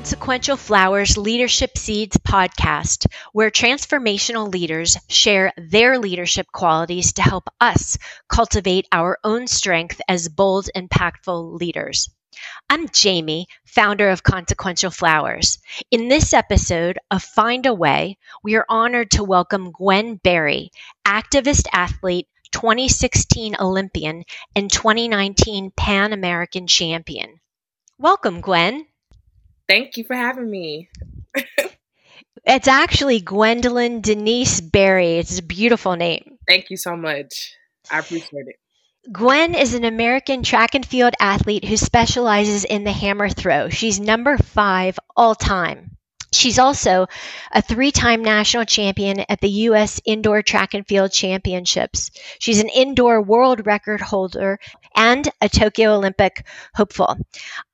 Consequential Flowers Leadership Seeds podcast, where transformational leaders share their leadership qualities to help us cultivate our own strength as bold, impactful leaders. I'm Jamie, founder of Consequential Flowers. In this episode of Find a Way, we are honored to welcome Gwen Berry, activist athlete, 2016 Olympian, and 2019 Pan American champion. Welcome, Gwen. Thank you for having me. it's actually Gwendolyn Denise Berry. It's a beautiful name. Thank you so much. I appreciate it. Gwen is an American track and field athlete who specializes in the hammer throw. She's number five all time. She's also a three time national champion at the U.S. Indoor Track and Field Championships. She's an indoor world record holder and a Tokyo Olympic hopeful.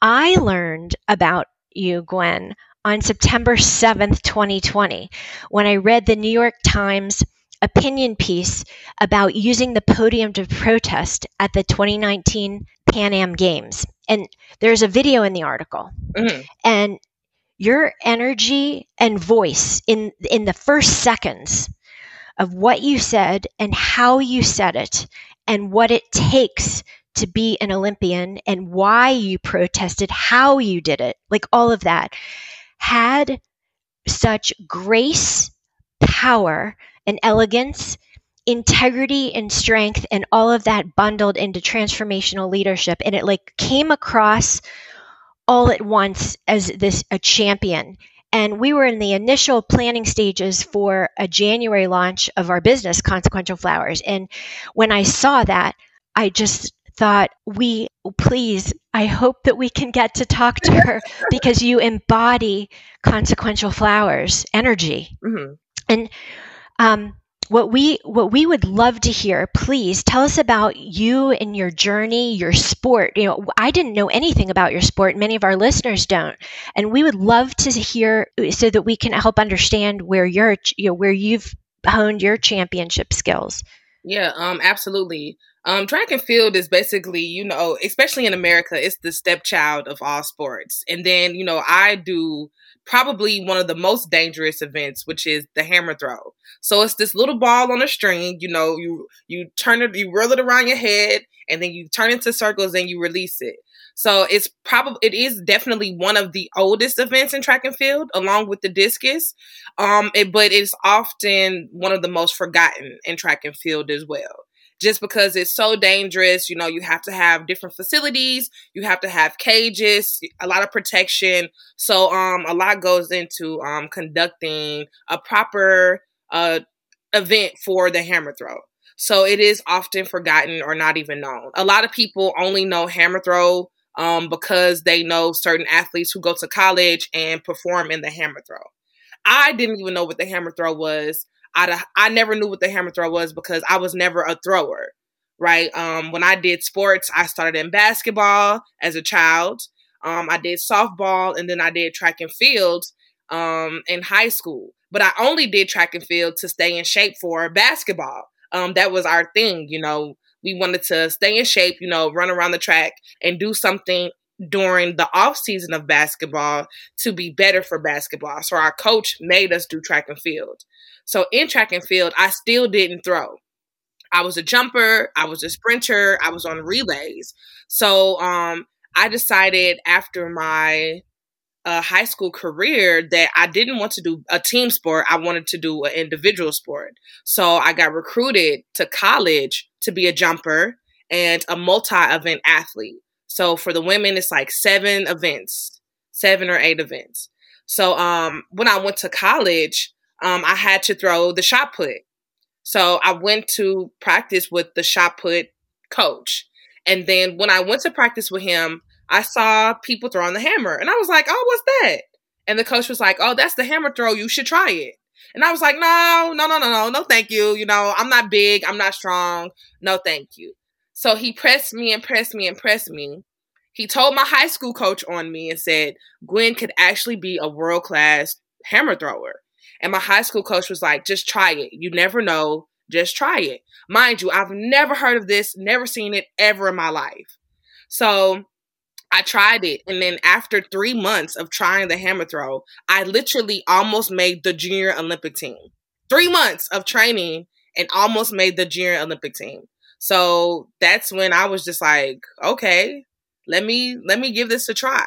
I learned about you, Gwen, on September 7th, 2020, when I read the New York Times opinion piece about using the podium to protest at the 2019 Pan Am Games. And there's a video in the article. Mm-hmm. And your energy and voice in in the first seconds of what you said and how you said it and what it takes to be an Olympian and why you protested, how you did it, like all of that, had such grace, power, and elegance, integrity and strength, and all of that bundled into transformational leadership. And it like came across all at once as this a champion. And we were in the initial planning stages for a January launch of our business, Consequential Flowers. And when I saw that, I just thought, we please, I hope that we can get to talk to her because you embody consequential flowers energy. Mm-hmm. And um, what we what we would love to hear please tell us about you and your journey your sport. You know i didn't know anything about your sport. Many of our listeners don't. And we would love to hear so that we can help understand where you're you know where you've honed your championship skills. Yeah um absolutely um, track and field is basically, you know, especially in America, it's the stepchild of all sports. And then, you know, I do probably one of the most dangerous events, which is the hammer throw. So it's this little ball on a string, you know, you you turn it, you whirl it around your head, and then you turn into circles and you release it. So it's probably it is definitely one of the oldest events in track and field, along with the discus. Um, it, but it's often one of the most forgotten in track and field as well just because it's so dangerous. You know, you have to have different facilities, you have to have cages, a lot of protection. So, um, a lot goes into um conducting a proper uh event for the hammer throw. So it is often forgotten or not even known. A lot of people only know hammer throw um, because they know certain athletes who go to college and perform in the hammer throw. I didn't even know what the hammer throw was I I never knew what the hammer throw was because I was never a thrower, right? Um, when I did sports, I started in basketball as a child. Um, I did softball and then I did track and field um, in high school. But I only did track and field to stay in shape for basketball. Um, that was our thing, you know. We wanted to stay in shape, you know, run around the track and do something during the off season of basketball to be better for basketball. So our coach made us do track and field. So in track and field, I still didn't throw. I was a jumper, I was a sprinter, I was on relays. So um, I decided after my uh, high school career that I didn't want to do a team sport. I wanted to do an individual sport. So I got recruited to college to be a jumper and a multi event athlete. So for the women, it's like seven events, seven or eight events. So um, when I went to college, um, I had to throw the shot put. So I went to practice with the shot put coach. And then when I went to practice with him, I saw people throwing the hammer. And I was like, oh, what's that? And the coach was like, oh, that's the hammer throw. You should try it. And I was like, no, no, no, no, no, no, thank you. You know, I'm not big. I'm not strong. No, thank you. So he pressed me and pressed me and pressed me. He told my high school coach on me and said, Gwen could actually be a world class hammer thrower. And my high school coach was like, just try it. You never know. Just try it. Mind you, I've never heard of this, never seen it ever in my life. So I tried it. And then after three months of trying the hammer throw, I literally almost made the junior Olympic team. Three months of training and almost made the junior Olympic team. So that's when I was just like, okay, let me let me give this a try.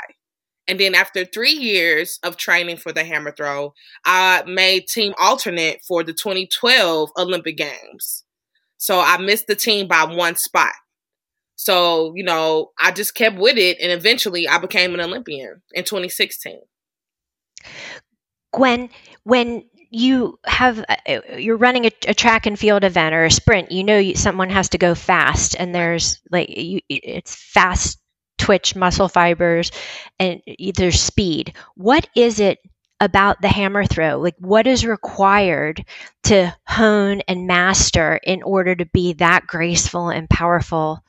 And then after three years of training for the hammer throw, I made team alternate for the 2012 Olympic Games. So I missed the team by one spot. So, you know, I just kept with it and eventually I became an Olympian in 2016. Gwen, when you have uh, you're running a, a, track and field event or a sprint you know you, someone has to go fast and there's like you, it's fast twitch muscle fibers and there's speed what is it about the hammer throw like what is required to hone and master in order to be that graceful and powerful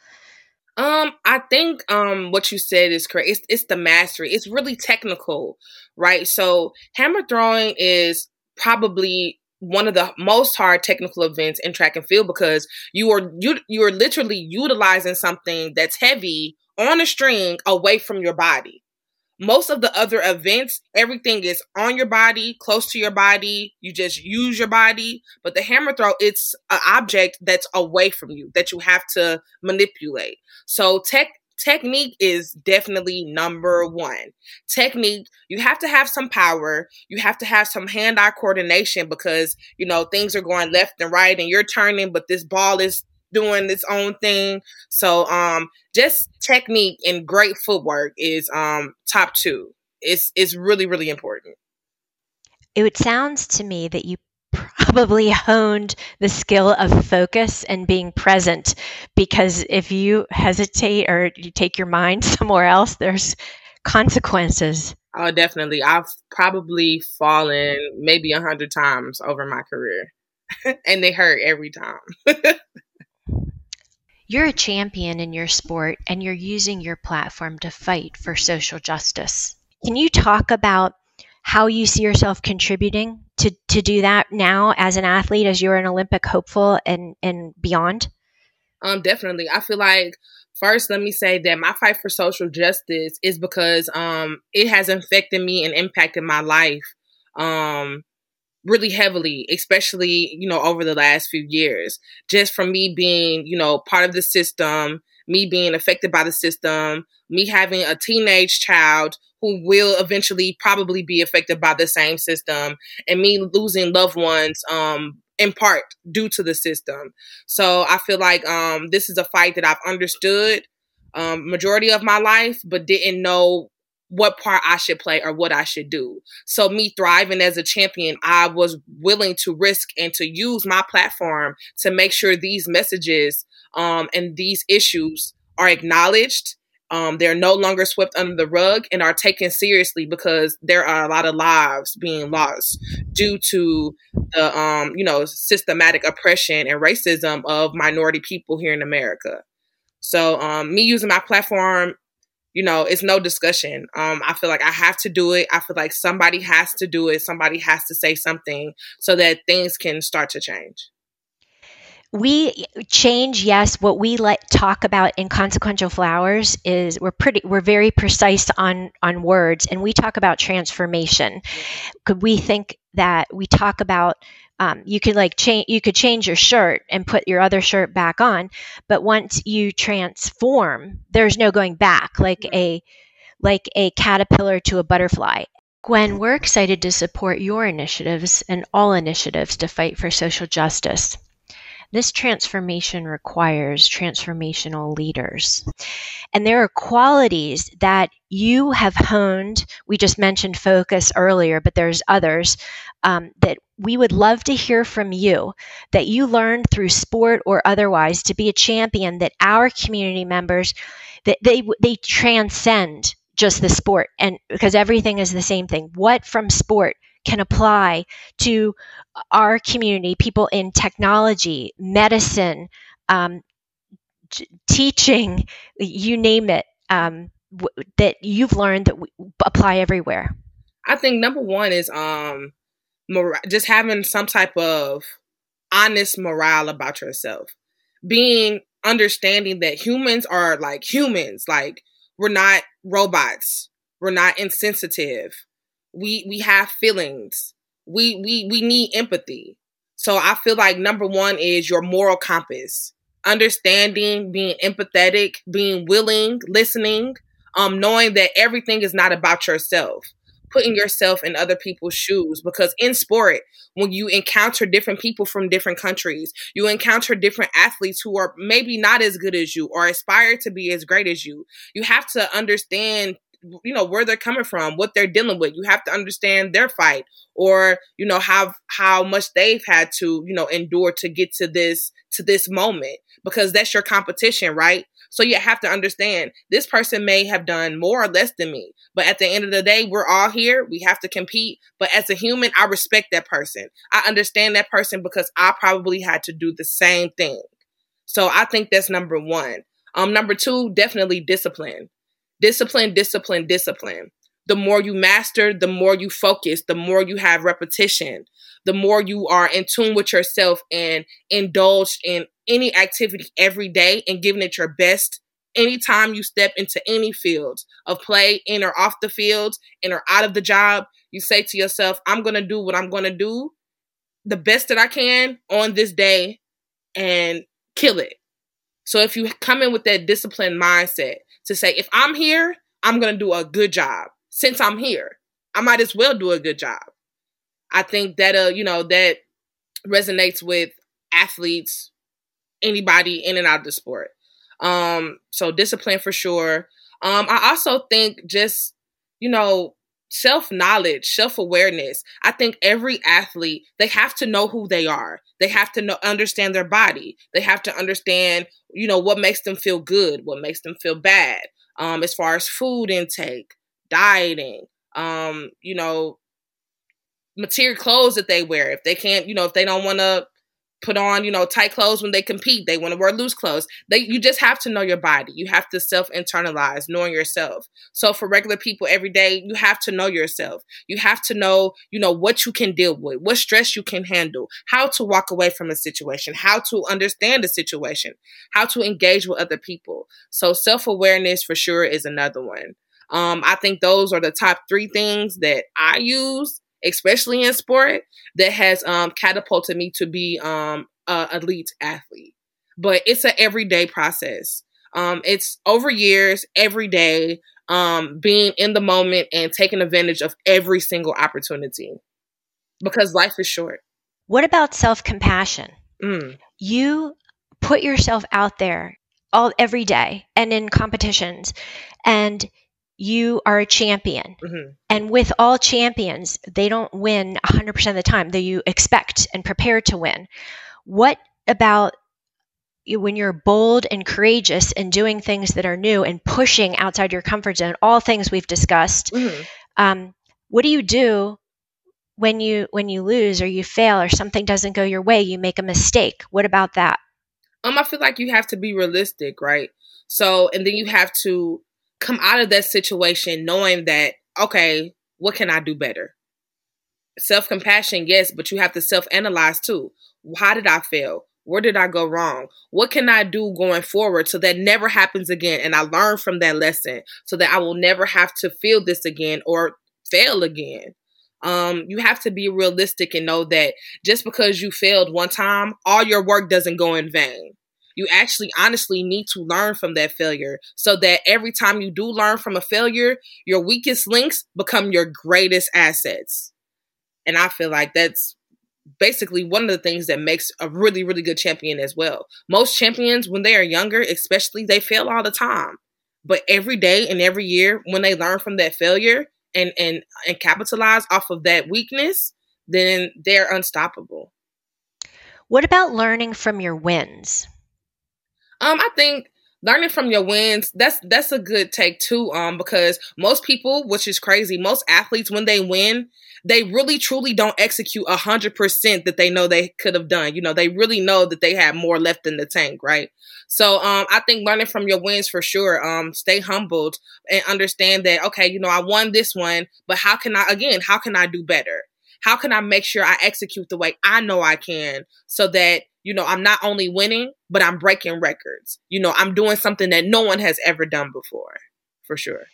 um, I think um what you said is correct. It's it's the mastery. It's really technical, right? So hammer throwing is probably one of the most hard technical events in track and field because you are you you are literally utilizing something that's heavy on a string away from your body. Most of the other events, everything is on your body, close to your body. You just use your body. But the hammer throw, it's an object that's away from you that you have to manipulate. So tech technique is definitely number one. Technique, you have to have some power. You have to have some hand eye coordination because, you know, things are going left and right and you're turning, but this ball is doing its own thing. So, um, just technique and great footwork is, um, top two. It's, it's really, really important. It sounds to me that you probably honed the skill of focus and being present because if you hesitate or you take your mind somewhere else, there's consequences. Oh, definitely. I've probably fallen maybe a hundred times over my career, and they hurt every time. you're a champion in your sport, and you're using your platform to fight for social justice. Can you talk about how you see yourself contributing to, to do that now as an athlete, as you're an Olympic hopeful and, and beyond? Um, definitely. I feel like first, let me say that my fight for social justice is because um, it has affected me and impacted my life um, really heavily, especially you know over the last few years. Just from me being you know part of the system, me being affected by the system, me having a teenage child who will eventually probably be affected by the same system and me losing loved ones um in part due to the system. So I feel like um this is a fight that I've understood um majority of my life but didn't know what part I should play or what I should do. So me thriving as a champion, I was willing to risk and to use my platform to make sure these messages um and these issues are acknowledged um, they're no longer swept under the rug and are taken seriously because there are a lot of lives being lost due to the um, you know systematic oppression and racism of minority people here in America. So um, me using my platform, you know, it's no discussion. Um, I feel like I have to do it. I feel like somebody has to do it. Somebody has to say something so that things can start to change we change yes what we let talk about in consequential flowers is we're pretty we're very precise on on words and we talk about transformation. Could we think that we talk about um, you could like change you could change your shirt and put your other shirt back on but once you transform there's no going back like a like a caterpillar to a butterfly. Gwen, we're excited to support your initiatives and all initiatives to fight for social justice. This transformation requires transformational leaders. And there are qualities that you have honed. We just mentioned focus earlier, but there's others um, that we would love to hear from you that you learned through sport or otherwise to be a champion that our community members that they they transcend just the sport and because everything is the same thing what from sport can apply to our community, people in technology, medicine, um, t- teaching, you name it, um, w- that you've learned that apply everywhere? I think number one is um mor- just having some type of honest morale about yourself. Being understanding that humans are like humans, like we're not robots. We're not insensitive. We we have feelings. We we we need empathy. So I feel like number 1 is your moral compass. Understanding, being empathetic, being willing, listening, um knowing that everything is not about yourself putting yourself in other people's shoes because in sport when you encounter different people from different countries you encounter different athletes who are maybe not as good as you or aspire to be as great as you you have to understand you know where they're coming from what they're dealing with you have to understand their fight or you know how how much they've had to you know endure to get to this to this moment because that's your competition right so you have to understand this person may have done more or less than me, but at the end of the day, we're all here. We have to compete. But as a human, I respect that person. I understand that person because I probably had to do the same thing. So I think that's number one. Um, number two, definitely discipline. Discipline, discipline, discipline. The more you master, the more you focus, the more you have repetition, the more you are in tune with yourself and indulged in any activity every day and giving it your best anytime you step into any field of play, in or off the field, in or out of the job, you say to yourself, I'm going to do what I'm going to do the best that I can on this day and kill it. So if you come in with that disciplined mindset to say, if I'm here, I'm going to do a good job. Since I'm here, I might as well do a good job. I think that, uh, you know, that resonates with athletes, anybody in and out of the sport. Um, so discipline for sure. Um, I also think just, you know, self knowledge, self awareness. I think every athlete, they have to know who they are. They have to know, understand their body. They have to understand, you know, what makes them feel good, what makes them feel bad, um, as far as food intake, dieting, um, you know, material clothes that they wear. If they can't, you know, if they don't want to put on, you know, tight clothes when they compete. They want to wear loose clothes. They you just have to know your body. You have to self-internalize knowing yourself. So for regular people every day, you have to know yourself. You have to know, you know, what you can deal with, what stress you can handle, how to walk away from a situation, how to understand a situation, how to engage with other people. So self-awareness for sure is another one. Um, I think those are the top three things that I use especially in sport, that has um, catapulted me to be um, a elite athlete. But it's an everyday process. Um, it's over years, every day, um, being in the moment and taking advantage of every single opportunity because life is short. What about self compassion? Mm. You put yourself out there all every day and in competitions, and you are a champion. Mm-hmm. And with all champions, they don't win 100% of the time, though you expect and prepare to win. What about when you're bold and courageous and doing things that are new and pushing outside your comfort zone, all things we've discussed? Mm-hmm. Um, what do you do when you when you lose or you fail or something doesn't go your way? You make a mistake. What about that? Um, I feel like you have to be realistic, right? So, and then you have to come out of that situation knowing that, okay, what can I do better? Self compassion, yes, but you have to self analyze too. How did I fail? Where did I go wrong? What can I do going forward so that never happens again? And I learn from that lesson so that I will never have to feel this again or fail again. Um, you have to be realistic and know that just because you failed one time, all your work doesn't go in vain you actually honestly need to learn from that failure so that every time you do learn from a failure, your weakest links become your greatest assets. And I feel like that's basically one of the things that makes a really, really good champion as well. Most champions, when they are younger, especially, they fail all the time. But every day and every year, when they learn from that failure and and and capitalize off of that weakness, then they're unstoppable. What about learning from your wins? Um, I think learning from your wins that's that's a good take too um because most people which is crazy most athletes when they win they really truly don't execute a hundred percent that they know they could have done. You know they really know that they have more left in the tank right? So um i think learning from your wins for sure um stay humbled and understand that okay you know i won this one but how can i again how can i do better? How can i make sure i execute the way i know i can so that you know, I'm not only winning, but I'm breaking records. You know, I'm doing something that no one has ever done before, for sure.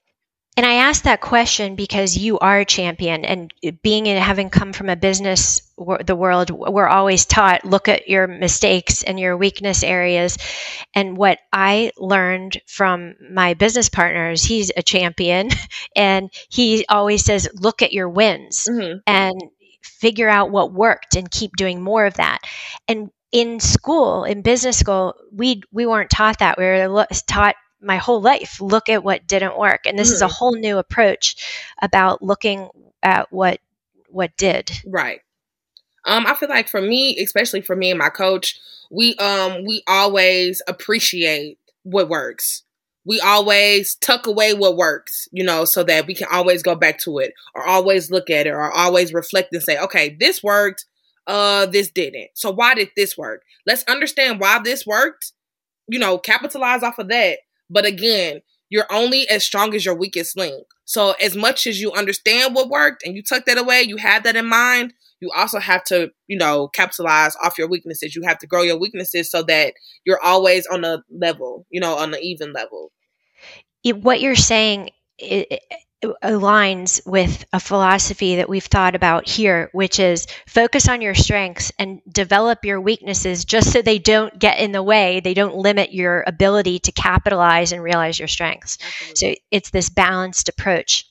And I asked that question because you are a champion, and being and having come from a business the world, we're always taught look at your mistakes and your weakness areas. And what I learned from my business partners, he's a champion, and he always says look at your wins mm-hmm. and figure out what worked and keep doing more of that. And in school, in business school, we we weren't taught that. We were taught my whole life look at what didn't work, and this mm. is a mm. whole new approach about looking at what what did. Right. Um, I feel like for me, especially for me and my coach, we um we always appreciate what works. We always tuck away what works, you know, so that we can always go back to it or always look at it or always reflect and say, okay, this worked uh this didn't. So why did this work? Let's understand why this worked. You know, capitalize off of that. But again, you're only as strong as your weakest link. So as much as you understand what worked and you tuck that away, you have that in mind, you also have to, you know, capitalize off your weaknesses. You have to grow your weaknesses so that you're always on a level, you know, on an even level. What you're saying aligns with a philosophy that we've thought about here, which is focus on your strengths and develop your weaknesses just so they don't get in the way. They don't limit your ability to capitalize and realize your strengths. Absolutely. So it's this balanced approach.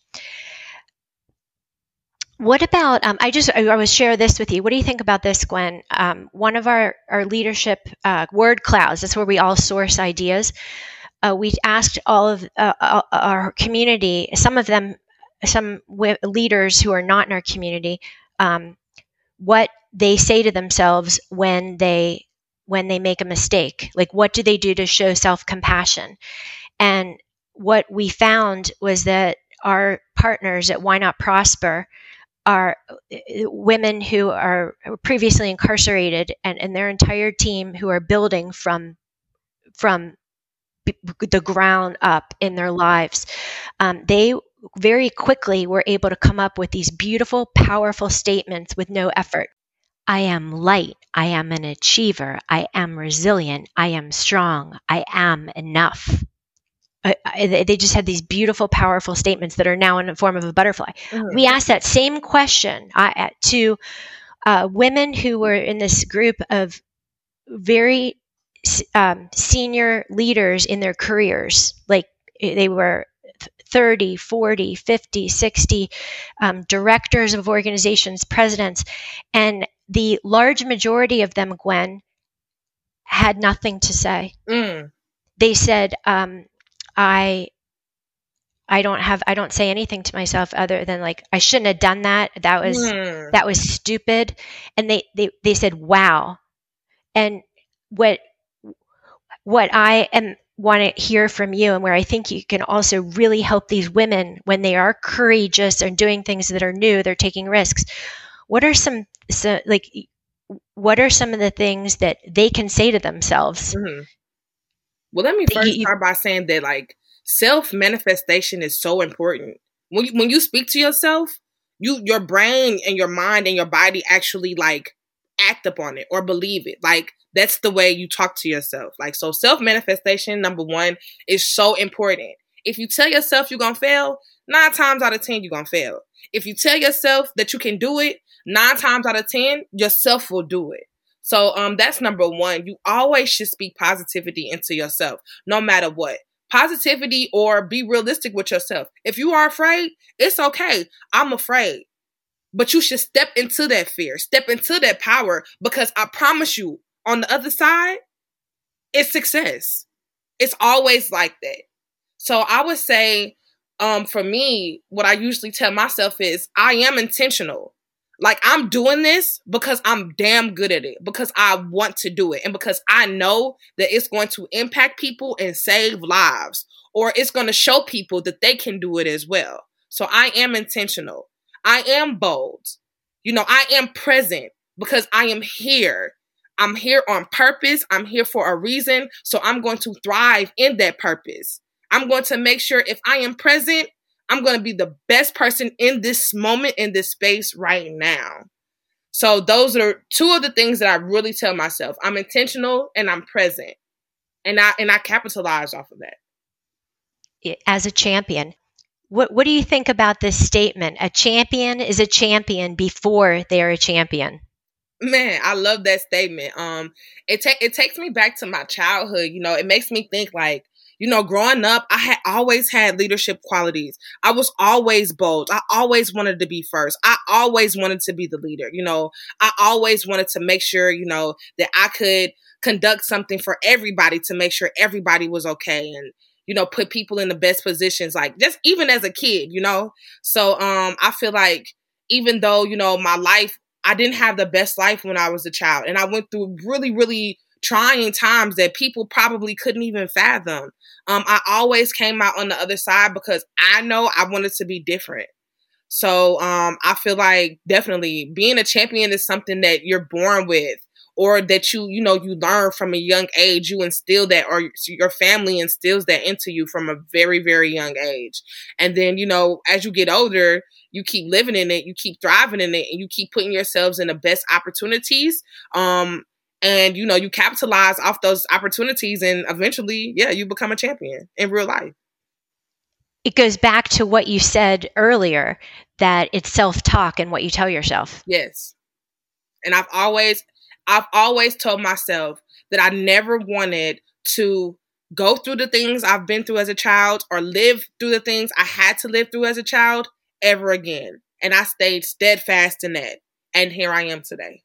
What about, um, I just, I, I will share this with you. What do you think about this, Gwen? Um, one of our, our leadership uh, word clouds, that's where we all source ideas uh, we asked all of uh, uh, our community, some of them, some w- leaders who are not in our community, um, what they say to themselves when they when they make a mistake. Like, what do they do to show self compassion? And what we found was that our partners at Why Not Prosper are women who are previously incarcerated and, and their entire team who are building from from the ground up in their lives. Um, they very quickly were able to come up with these beautiful, powerful statements with no effort. I am light. I am an achiever. I am resilient. I am strong. I am enough. they just had these beautiful, powerful statements that are now in the form of a butterfly. Mm-hmm. We asked that same question uh, to uh, women who were in this group of very um, senior leaders in their careers, like eh, they were 30, 40, 50, 60 um, directors of organizations, presidents, and the large majority of them, Gwen, had nothing to say. Mm. They said, um, "I, I don't have, I don't say anything to myself other than like I shouldn't have done that. That was mm. that was stupid." And they they they said, "Wow," and what what I am want to hear from you and where I think you can also really help these women when they are courageous and doing things that are new, they're taking risks. What are some so like what are some of the things that they can say to themselves? Mm-hmm. Well, let me first you, start by saying that like self manifestation is so important. When you, when you speak to yourself, you your brain and your mind and your body actually like act upon it or believe it. Like that's the way you talk to yourself. Like so self manifestation number 1 is so important. If you tell yourself you're going to fail, 9 times out of 10 you're going to fail. If you tell yourself that you can do it, 9 times out of 10 yourself will do it. So um that's number 1. You always should speak positivity into yourself no matter what positivity or be realistic with yourself. If you are afraid, it's okay. I'm afraid. But you should step into that fear, step into that power, because I promise you, on the other side, it's success. It's always like that. So I would say, um, for me, what I usually tell myself is I am intentional. Like I'm doing this because I'm damn good at it, because I want to do it, and because I know that it's going to impact people and save lives, or it's going to show people that they can do it as well. So I am intentional. I am bold. You know, I am present because I am here. I'm here on purpose. I'm here for a reason. So I'm going to thrive in that purpose. I'm going to make sure if I am present, I'm going to be the best person in this moment, in this space right now. So those are two of the things that I really tell myself. I'm intentional and I'm present. And I and I capitalize off of that. As a champion, what what do you think about this statement? A champion is a champion before they're a champion. Man, I love that statement. Um, it ta- it takes me back to my childhood. You know, it makes me think like you know, growing up, I had always had leadership qualities. I was always bold. I always wanted to be first. I always wanted to be the leader. You know, I always wanted to make sure, you know, that I could conduct something for everybody to make sure everybody was okay and you know put people in the best positions like just even as a kid you know so um i feel like even though you know my life i didn't have the best life when i was a child and i went through really really trying times that people probably couldn't even fathom. Um, I always came out on the other side because I know I wanted to be different. So um, I feel like definitely being a champion is something that you're born with or that you you know you learn from a young age you instill that or your family instills that into you from a very very young age. And then you know as you get older you keep living in it you keep thriving in it and you keep putting yourselves in the best opportunities um and you know you capitalize off those opportunities and eventually yeah you become a champion in real life. It goes back to what you said earlier that it's self-talk and what you tell yourself. Yes. And i've always i've always told myself that i never wanted to go through the things i've been through as a child or live through the things i had to live through as a child ever again. And i stayed steadfast in that. And here i am today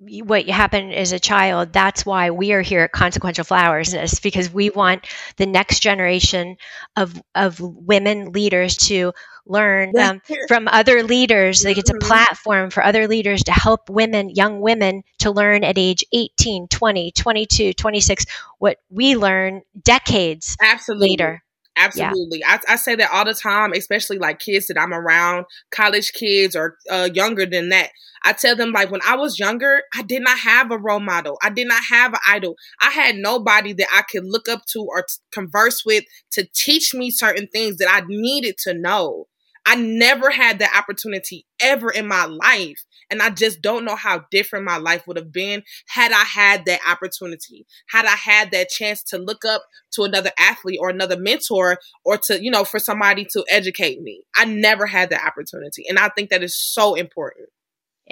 what happened as a child that's why we are here at consequential flowers is because we want the next generation of of women leaders to learn um, from other leaders like it's a mm-hmm. platform for other leaders to help women young women to learn at age 18 20 22 26 what we learn decades Absolutely. later Absolutely. Yeah. I, I, say that all the time, especially like kids that I'm around, college kids or uh, younger than that. I tell them, like, when I was younger, I did not have a role model. I did not have an idol. I had nobody that I could look up to or t- converse with to teach me certain things that I needed to know. I never had that opportunity ever in my life. And I just don't know how different my life would have been had I had that opportunity, had I had that chance to look up to another athlete or another mentor or to, you know, for somebody to educate me. I never had that opportunity. And I think that is so important.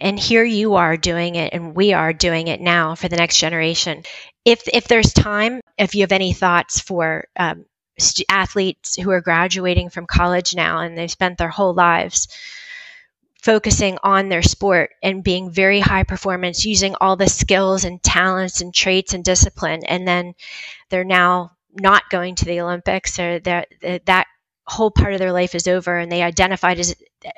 And here you are doing it, and we are doing it now for the next generation. If if there's time, if you have any thoughts for um, st- athletes who are graduating from college now and they've spent their whole lives focusing on their sport and being very high performance, using all the skills and talents and traits and discipline, and then they're now not going to the Olympics or that that whole part of their life is over and they identified as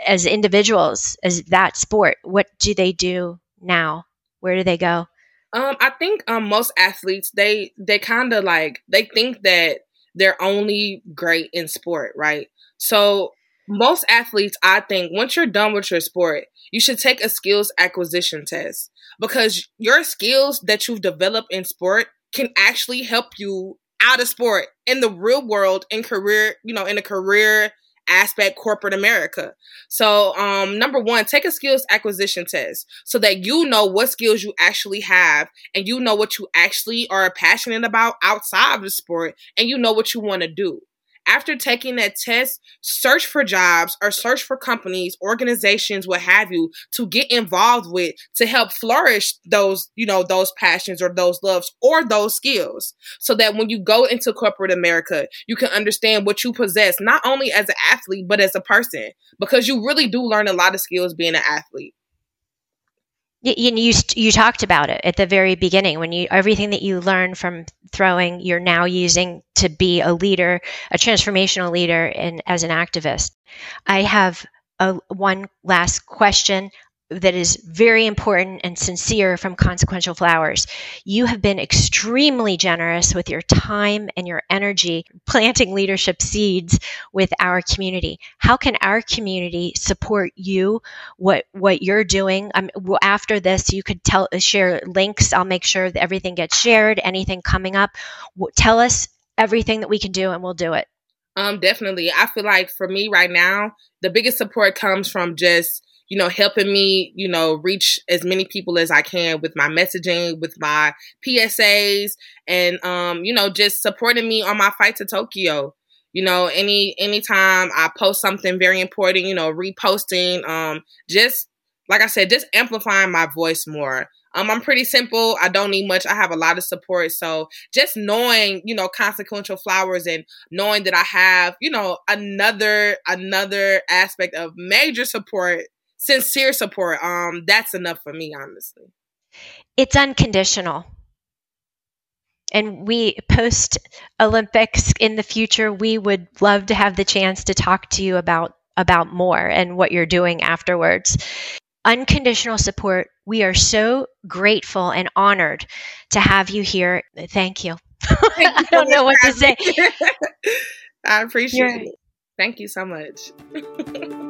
as individuals as that sport. What do they do now? Where do they go? Um, I think um, most athletes they they kind of like they think that they're only great in sport, right? So most athletes, I think, once you're done with your sport, you should take a skills acquisition test because your skills that you've developed in sport can actually help you out of sport in the real world in career, you know, in a career aspect corporate America. So, um, number one, take a skills acquisition test so that you know what skills you actually have and you know what you actually are passionate about outside of the sport and you know what you want to do after taking that test, search for jobs or search for companies, organizations, what have you, to get involved with to help flourish those, you know, those passions or those loves or those skills. So that when you go into corporate America, you can understand what you possess, not only as an athlete, but as a person, because you really do learn a lot of skills being an athlete. You, you you talked about it at the very beginning when you everything that you learn from throwing you're now using to be a leader, a transformational leader, and as an activist. I have a one last question. That is very important and sincere from Consequential Flowers. You have been extremely generous with your time and your energy planting leadership seeds with our community. How can our community support you? What what you're doing? Um, after this, you could tell share links. I'll make sure that everything gets shared. Anything coming up, tell us everything that we can do, and we'll do it. Um, definitely. I feel like for me right now, the biggest support comes from just you know, helping me, you know, reach as many people as I can with my messaging, with my PSAs, and um, you know, just supporting me on my fight to Tokyo. You know, any anytime I post something very important, you know, reposting, um, just like I said, just amplifying my voice more. Um, I'm pretty simple. I don't need much. I have a lot of support. So just knowing, you know, consequential flowers and knowing that I have, you know, another another aspect of major support sincere support, um, that's enough for me, honestly. It's unconditional. And we post Olympics in the future, we would love to have the chance to talk to you about about more and what you're doing afterwards. Unconditional support. We are so grateful and honored to have you here. Thank you. I don't know what to say. I appreciate You're, it. Thank you so much.